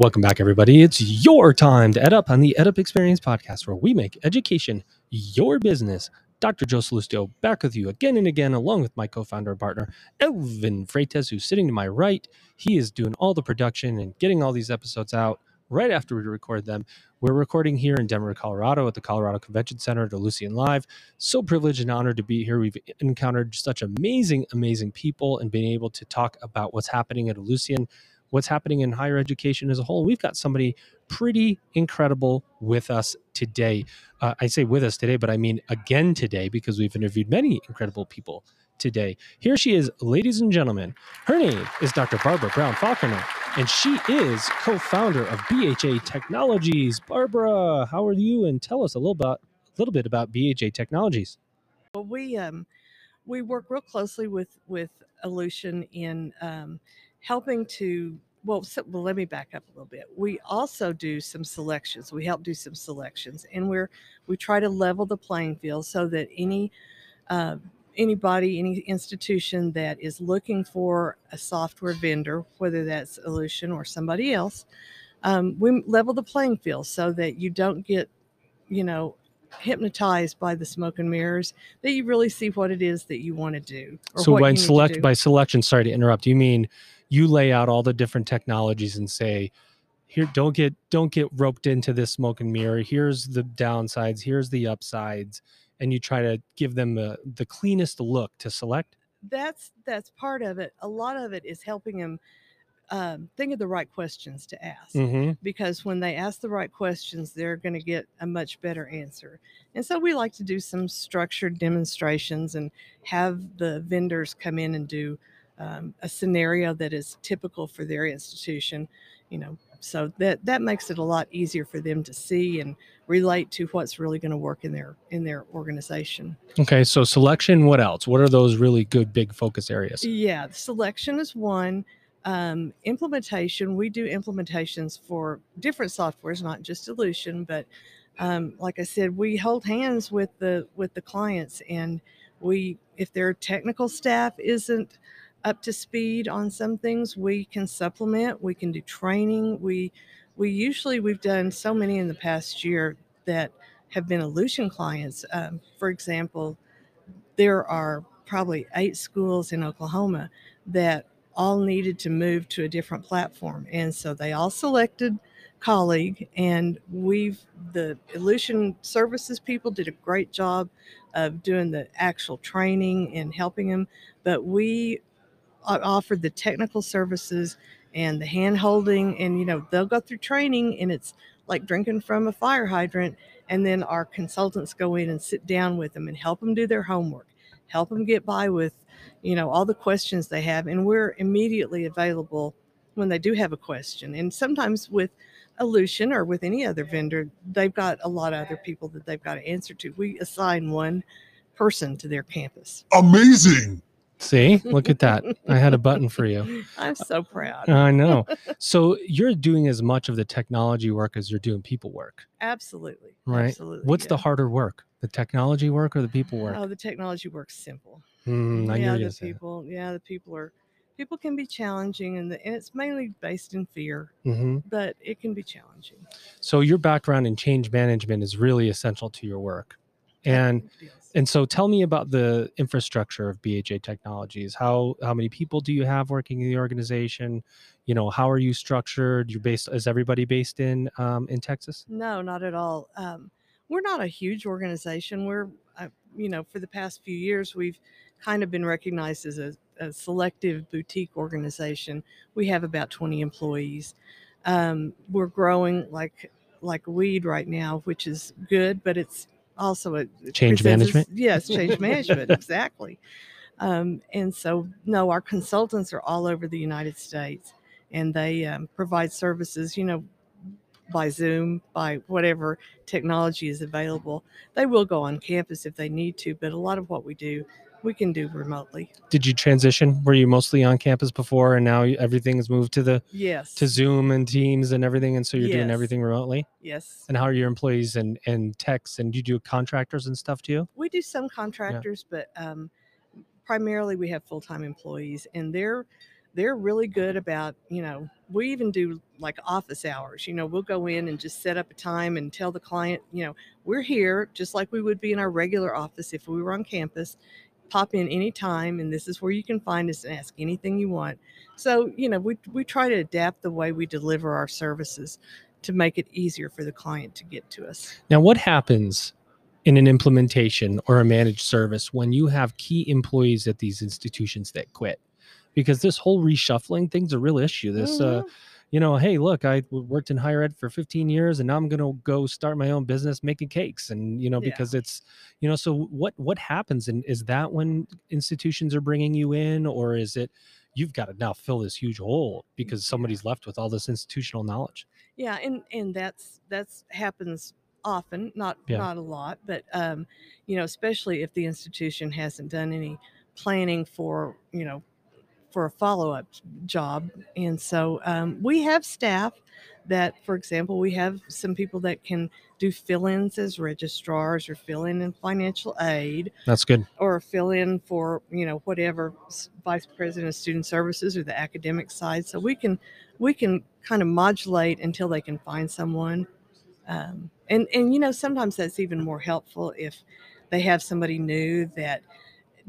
Welcome back, everybody. It's your time to ed up on the EdUp Experience podcast, where we make education your business. Dr. Joe Sallustio back with you again and again, along with my co founder and partner, Elvin Freytes, who's sitting to my right. He is doing all the production and getting all these episodes out right after we record them. We're recording here in Denver, Colorado at the Colorado Convention Center at Ellucian Live. So privileged and honored to be here. We've encountered such amazing, amazing people and been able to talk about what's happening at Ellucian what's happening in higher education as a whole. We've got somebody pretty incredible with us today. Uh, I say with us today, but I mean again today because we've interviewed many incredible people today. Here she is, ladies and gentlemen. Her name is Dr. Barbara Brown Faulconer, and she is co founder of BHA Technologies. Barbara, how are you? And tell us a little, about, a little bit about BHA Technologies. Well, we um, we work real closely with with Ellucian in um, helping to well, so, well, let me back up a little bit. We also do some selections. We help do some selections, and we're we try to level the playing field so that any uh, anybody, any institution that is looking for a software vendor, whether that's Ellucian or somebody else, um, we level the playing field so that you don't get, you know, hypnotized by the smoke and mirrors. That you really see what it is that you want to do. So by select by selection, sorry to interrupt. You mean you lay out all the different technologies and say here don't get don't get roped into this smoke and mirror. Here's the downsides here's the upsides and you try to give them the, the cleanest look to select? That's that's part of it. A lot of it is helping them um, think of the right questions to ask mm-hmm. because when they ask the right questions they're going to get a much better answer. And so we like to do some structured demonstrations and have the vendors come in and do um, a scenario that is typical for their institution you know so that that makes it a lot easier for them to see and relate to what's really going to work in their in their organization. Okay so selection what else? What are those really good big focus areas? Yeah selection is one um, implementation we do implementations for different softwares not just Ellucian but um, like i said we hold hands with the with the clients and we if their technical staff isn't up to speed on some things, we can supplement. We can do training. We we usually we've done so many in the past year that have been Ellucian clients. Um, for example, there are probably eight schools in Oklahoma that all needed to move to a different platform, and so they all selected colleague and we've the Ellucian services people did a great job of doing the actual training and helping them but we offered the technical services and the hand holding and you know they'll go through training and it's like drinking from a fire hydrant and then our consultants go in and sit down with them and help them do their homework help them get by with you know all the questions they have and we're immediately available when they do have a question. And sometimes with Ellucian or with any other vendor they've got a lot of other people that they've got to answer to. We assign one person to their campus. Amazing See, look at that. I had a button for you. I'm so proud. I know. So you're doing as much of the technology work as you're doing people work. Absolutely. Right. Absolutely. What's yeah. the harder work? The technology work or the people work? Oh, the technology work's simple. Mm, I yeah, the people. Yeah, the people are. People can be challenging, and, the, and it's mainly based in fear, mm-hmm. but it can be challenging. So your background in change management is really essential to your work, and and so tell me about the infrastructure of BHA Technologies. How how many people do you have working in the organization? You know, how are you structured? You're based is everybody based in um, in Texas? No, not at all. Um, we're not a huge organization. We're uh, you know, for the past few years we've kind of been recognized as a, a selective boutique organization. We have about 20 employees. Um, we're growing like like weed right now, which is good, but it's also a change management. Yes, change management exactly. Um, and so, no, our consultants are all over the United States, and they um, provide services. You know, by Zoom, by whatever technology is available. They will go on campus if they need to, but a lot of what we do we can do remotely. Did you transition? Were you mostly on campus before, and now everything has moved to the yes to Zoom and Teams and everything, and so you're yes. doing everything remotely? Yes. And how are your employees and and techs? And do you do contractors and stuff too? We do some contractors, yeah. but um, primarily we have full time employees, and they're they're really good about, you know, we even do like office hours. You know, we'll go in and just set up a time and tell the client, you know, we're here just like we would be in our regular office if we were on campus. Pop in anytime, and this is where you can find us and ask anything you want. So, you know, we, we try to adapt the way we deliver our services to make it easier for the client to get to us. Now, what happens in an implementation or a managed service when you have key employees at these institutions that quit? Because this whole reshuffling thing's a real issue. This, uh, Mhm. You know, hey, look, I worked in higher ed for 15 years, and now I'm going to go start my own business making cakes, and you know, Yeah. because it's, you know, so what what happens, and is that when institutions are bringing you in, or is it you've got to now fill this huge hole because Yeah. somebody's left with all this institutional knowledge? Yeah, and and that's that's happens often, not Yeah. not a lot, but um, you know, especially if the institution hasn't done any planning for you know for a follow up job, and so um, we have staff that, for example, we have some people that can do fill ins as registrars or fill in in financial aid That's good. or fill in for you know whatever vice president of student services or the academic side. So we can we can kind of modulate until they can find someone. Um, and and you know sometimes that's even more helpful if they have somebody new that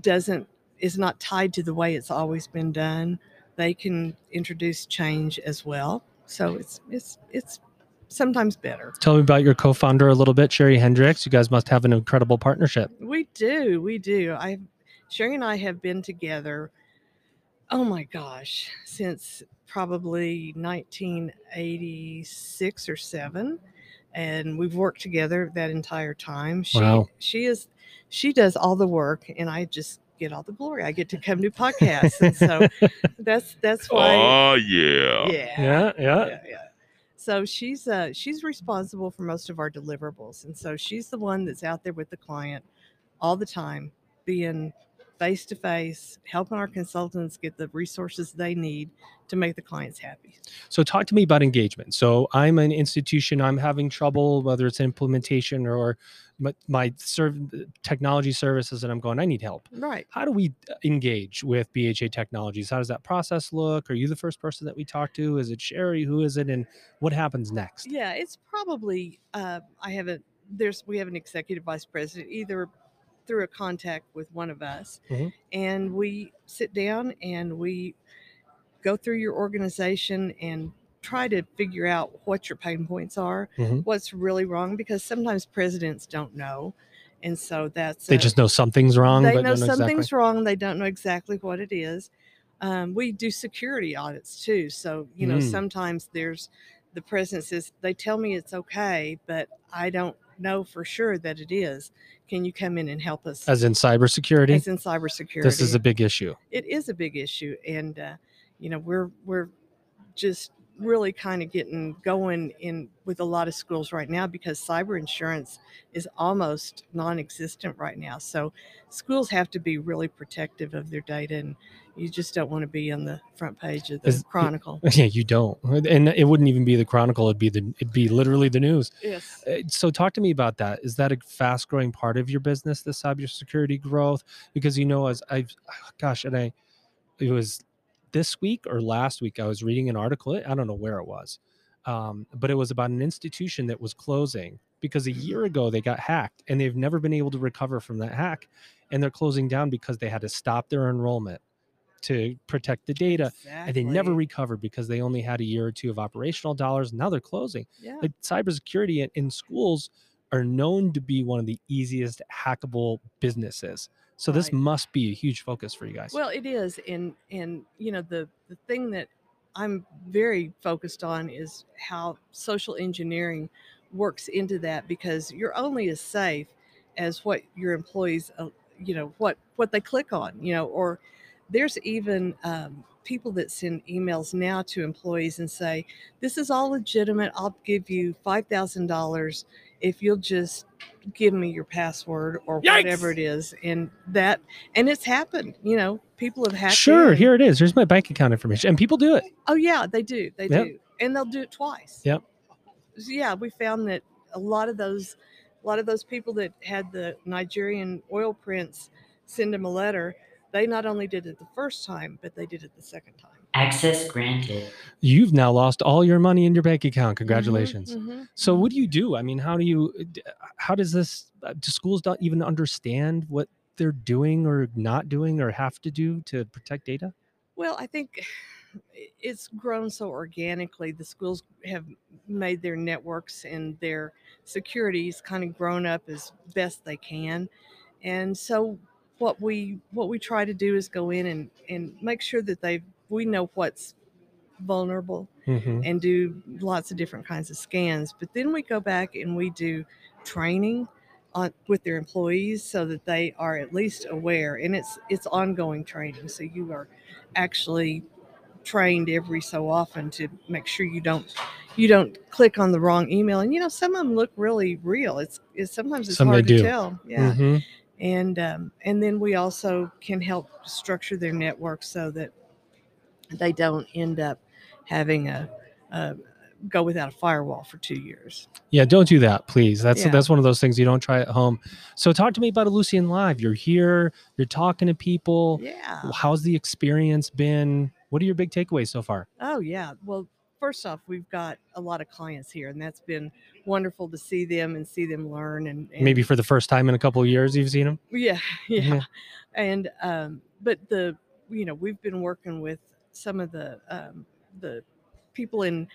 doesn't is not tied to the way it's always been done they can introduce change as well so it's it's it's sometimes better Tell me about your co-founder a little bit, Sherry Hendrix. You guys must have an incredible partnership. We do, we do. I Sherry and I have been together. Oh my gosh, since probably 1986 or seven, and we've worked together that entire time. She Wow. she is she does all the work, and I just get all the glory. I get to come do podcasts, and so that's that's why. Oh yeah. yeah, Yeah, yeah. yeah, yeah. So she's uh she's responsible for most of our deliverables, and so she's the one that's out there with the client all the time, being face to face, helping our consultants get the resources they need to make the clients happy. So talk to me about engagement. So I'm an institution, I'm having trouble, whether it's implementation or my, my serv- technology services, and I'm going, I need help. Right. How do we engage with BHA Technologies? How does that process look? Are you the first person that we talk to? Is it Sherry? Who is it? And what happens next? Yeah, it's probably uh, I have a there's we have an executive vice president either through a contact with one of us, Mhm. and we sit down and we go through your organization and try to figure out what your pain points are, Mhm. what's really wrong, because sometimes presidents don't know, and so that's They a- just know something's wrong, they know don't exactly. something's wrong. They don't know exactly what it is. Um, we do security audits too. So, you know, Mm. sometimes there's the president says, they tell me it's okay, but I don't know for sure that it is. Can you come in and help us? As in cybersecurity, As in cybersecurity. this is a big issue. it is a big issue. And, uh, you know, we're, we're just really kind of getting going in with a lot of schools right now because cyber insurance is almost non-existent right now so schools have to be really protective of their data and you just don't want to be on the front page of the Is- chronicle Yeah, you don't, and it wouldn't even be the Chronicle. It'd be the it'd be literally the news. yes Uh, So talk to me about that. Is that a fast growing part of your business, the cybersecurity growth? Because you know, as I've gosh, and I it was this week or last week, I was reading an article. I don't know where it was. Um, but it was about an institution that was closing because a year ago they got hacked and they've never been able to recover from that hack. And they're closing down because they had to stop their enrollment to protect the data. And they never exactly. recovered because they only had a year or two of operational dollars. Now they're closing yeah like cybersecurity in, in schools are known to be one of the easiest hackable businesses. So this must be a huge focus for you guys. Well, it is, and and you know the the thing that I'm very focused on is how social engineering works into that because you're only as safe as what your employees, uh, you know, what what they click on, you know, or there's even um, people that send emails now to employees and say, "This is all legitimate. I'll give you five thousand dollars if you'll just give me your password or whatever it is." And that, and it's happened. You know, people have hacked. sure, in. here it is. Here's my bank account information. And people do it. Oh yeah, they do. They Yep. do, and they'll do it twice. Yep. So, yeah, we found that a lot of those, a lot of those people that had the Nigerian oil prince send them a letter, they not only did it the first time, but they did it the second time. Access granted. You've now lost all your money in your bank account. Mhm, Congratulations. mhm, So mhm. what do you do? I mean, how do you how does this uh, do schools don't even understand what they're doing or not doing or have to do to protect data? Well, I think it's grown so organically. The schools have made their networks and their securities kind of grown up as best they can. And so what we what we try to do is go in and, and make sure that they we know what's vulnerable Mhm. and do lots of different kinds of scans. But then we go back and we do training on with their employees so that they are at least aware and it's it's ongoing training. So you are actually trained every so often to make sure you don't you don't click on the wrong email. And you know, some of them look really real. It's it's sometimes it's Some hard to do. tell. Yeah. Mhm. And um, and then we also can help structure their network so that they don't end up having a, a go without a firewall for two years. Yeah, don't do that, please. That's Yeah. that's one of those things you don't try at home. So talk to me about Ellucian Live. You're here, you're talking to people. Yeah. How's the experience been? What are your big takeaways so far? Oh yeah. Well, first off, we've got a lot of clients here, and that's been wonderful to see them and see them learn. And, and Maybe for the first time in a couple of years you've seen them? yeah, yeah. Yeah. And um, but the you know we've been working with some of the um, the people in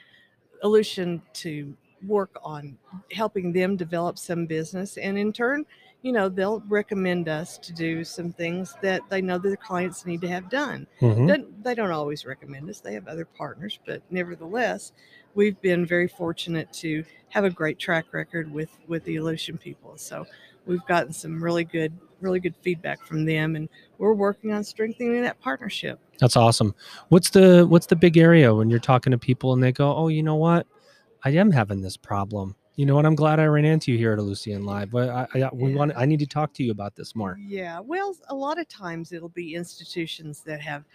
Ellucian to work on helping them develop some business, and in turn, you know, they'll recommend us to do some things that they know that their clients need to have done. Mhm. Don't- they don't always recommend us. They have other partners, but nevertheless, we've been very fortunate to have a great track record with with the Ellucian people. So we've gotten some really good, really good feedback from them, and we're working on strengthening that partnership. That's awesome. What's the what's the big area when you're talking to people and they go, "Oh, you know what? I am having this problem." You know what? I'm glad I ran into you here at Ellucian Live. But I, I we Yeah. want I need to talk to you about this more. Yeah, well, a lot of times it'll be institutions that have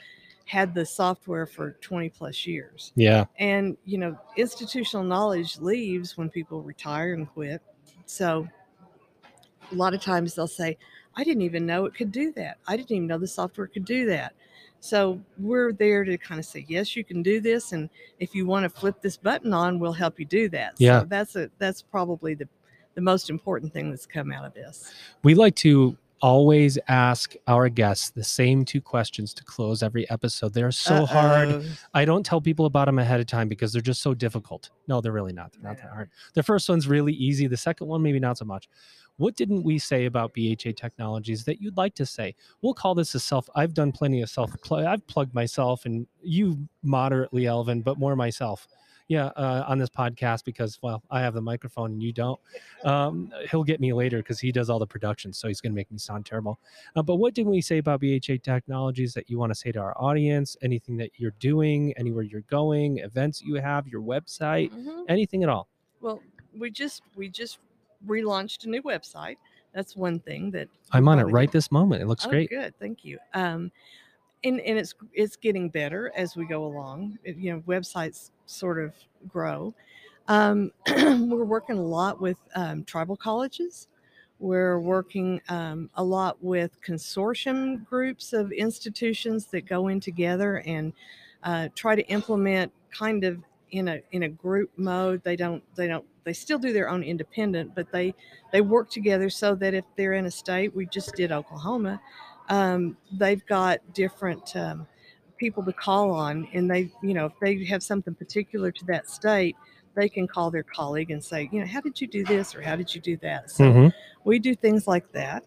had the software for 20 plus years. Yeah. And, you know, institutional knowledge leaves when people retire and quit. So a lot of times they'll say, I didn't even know it could do that. I didn't even know the software could do that. So we're there to kind of say, yes, you can do this. And if you want to flip this button on, we'll help you do that. Yeah. So that's a that's probably the the most important thing that's come out of this. We like to always ask our guests the same two questions to close every episode. They're so hard. Uh-oh. I don't tell people about them ahead of time because they're just so difficult. No, they're really not. They're not that hard. The first one's really easy. The second one, maybe not so much. What didn't we say about BHA Technologies that you'd like to say? We'll call this a self. I've done plenty of self. I've plugged myself, and you moderately, Elvin, but more myself. Yeah, uh, on this podcast because well, I have the microphone and you don't. Um, he'll get me later because he does all the production, so he's going to make me sound terrible. Uh, but what didn't we say about BHA Technologies that you want to say to our audience? Anything that you're doing, anywhere you're going, events you have, your website, Mhm. anything at all? Well, we just we just relaunched a new website. That's one thing that I'm on it right this moment. It looks Oh, great. good, thank you. Um, and and it's it's getting better as we go along. It- you know, websites sort of grow. Um, we're working a lot with um, tribal colleges. We're working um, a lot with consortium groups of institutions that go in together and uh, try to implement kind of in a in a group mode. They don't they don't they still do their own independent, but they they work together so that if they're in a state, we just did Oklahoma, um, they've got different um, people to call on, and they you know if they have something particular to that state, they can call their colleague and say, you know, how did you do this or how did you do that? So Mhm. we do things like that.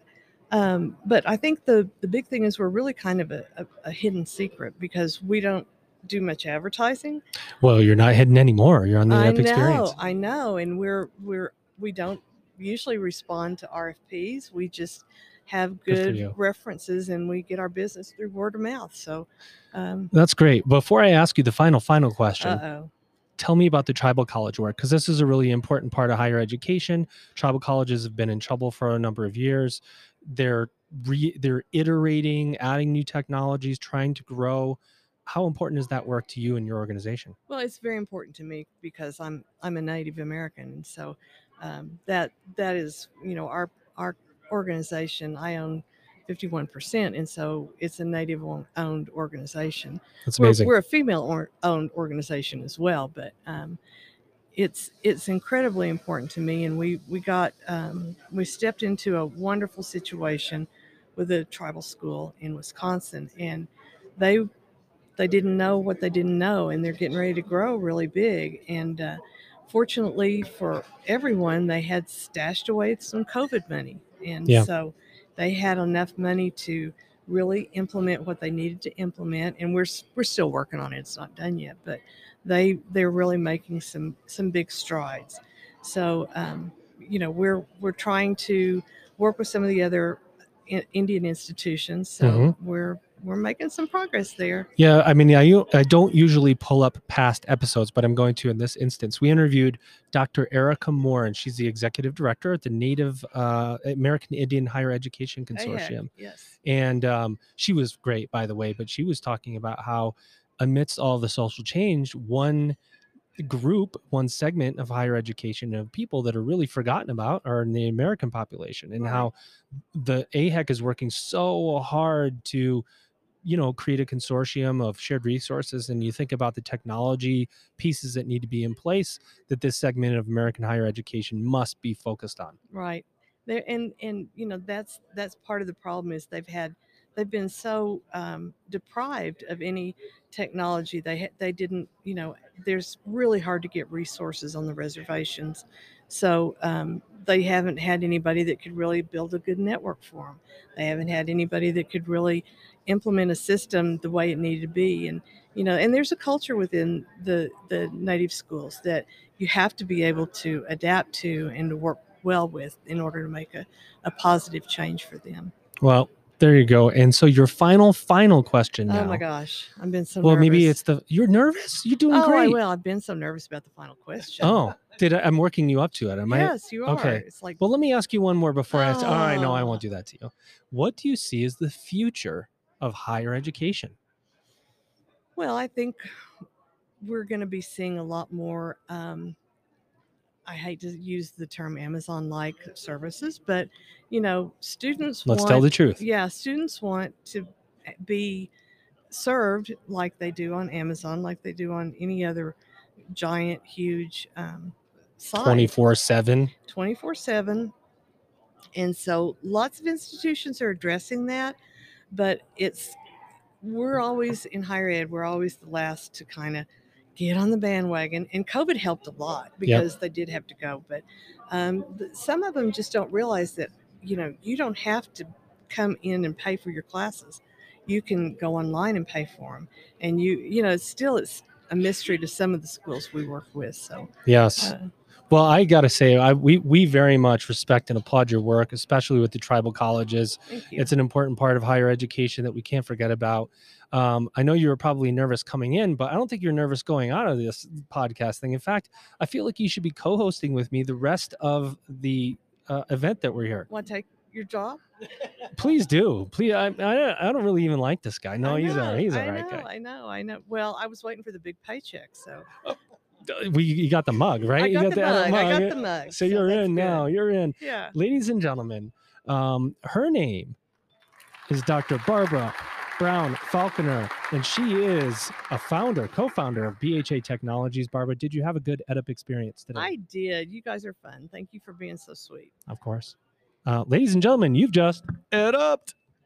Um, but I think the the big thing is we're really kind of a, a, a hidden secret because we don't do much advertising. Well, you're not hidden anymore. You're on the I Ep know, experience. I know, and we're we're we don't usually respond to RFPs. We just have Good good references, and we get our business through word of mouth. So, um, That's great. Before I ask you the final, final question, uh oh, tell me about the tribal college work because this is a really important part of higher education. Tribal colleges have been in trouble for a number of years. They're re, they're iterating, adding new technologies, trying to grow. How important is that work to you and your organization? well, it's very important to me because I'm I'm a Native American, and so um, that that is you know our our organization. I own 51%. And so it's a native owned organization. That's We're, amazing. we're a female or, owned organization as well, but um, it's it's incredibly important to me. And we we got um, we stepped into a wonderful situation with a tribal school in Wisconsin, and they they didn't know what they didn't know, and they're getting ready to grow really big. And uh, fortunately for everyone, they had stashed away some COVID money, and Yeah. so they had enough money to really implement what they needed to implement. And we're we're still working on it; it's not done yet, but they they're really making some some big strides. So um, you know we're we're trying to work with some of the other Indian institutions. So Mhm. we're we're making some progress there. Yeah, I mean, I don't usually pull up past episodes, but I'm going to in this instance. We interviewed Dr. Erica Moore, and she's the executive director at the Native uh, American Indian Higher Education AHEC, Consortium. yes. And um, she was great, by the way, but she was talking about how, amidst all the social change, one group, one segment of higher education of people that are really forgotten about are in the American population, and Right. how the AHEC is working so hard to you know create a consortium of shared resources and you think about the technology pieces that need to be in place that this segment of american higher education must be focused on Right. There and and you know that's that's part of the problem is they've had they've been so um, deprived of any technology. They they didn't you know there's really hard to get resources on the reservations, so um, they haven't had anybody that could really build a good network for them. They haven't had anybody that could really implement a system the way it needed to be and you know and there's a culture within the the native schools that you have to be able to adapt to and to work well with in order to make a, a positive change for them. well there you go and so your final final question now Oh my gosh, I've been so well maybe nervous. it's the you're nervous you're doing oh, I great will. I've been so nervous about the final question. oh did I, i'm working you up to it am i yes, you are. okay. It's like well let me ask you one more before i ask oh, i know i Oh. won't do that to you what do you see as the future of higher education Well, I think we're going to be seeing a lot more. Um, I hate to use the term Amazon-like services, but you know, students let's want, tell the truth Yeah, students want to be served like they do on Amazon, like they do on any other giant, huge um, site. 24 7 24 7. And so lots of institutions are addressing that, but it's, we're always in higher ed, we're always the last to kind of get on the bandwagon. And COVID helped a lot because they did have to go. But um, some of them just don't realize that, you know, you don't have to come in and pay for your classes. You can go online and pay for them. And you, you know, it's still, it's a mystery to some of the schools we work with. So, yes uh, Well, I got to say, I, we we very much respect and applaud your work, especially with the tribal colleges. It's an important part of higher education that we can't forget about. Um, I know you were probably nervous coming in, but I don't think you're nervous going out of this podcast thing. In fact, I feel like you should be co-hosting with me the rest of the uh, event that we're here. Want to take your job? Please do. Please, I, I I don't really even like this guy. No, I he's all know, he's all I right know, guy. I know, I know. Well, I was waiting for the big paycheck, so Uh, We you got the mug, right? I you got the edit mug. I mug. got the mug. So you're in good. now. You're in. Yeah. ladies and gentlemen, um, her name is Dr. Barbara Brown Faulconer, and she is a founder, co-founder of BHA Technologies. Barbara, did you have a good EDUP experience today? I did. You guys are fun. Thank you for being so sweet. of course. Uh, ladies and gentlemen, you've just EDUPed.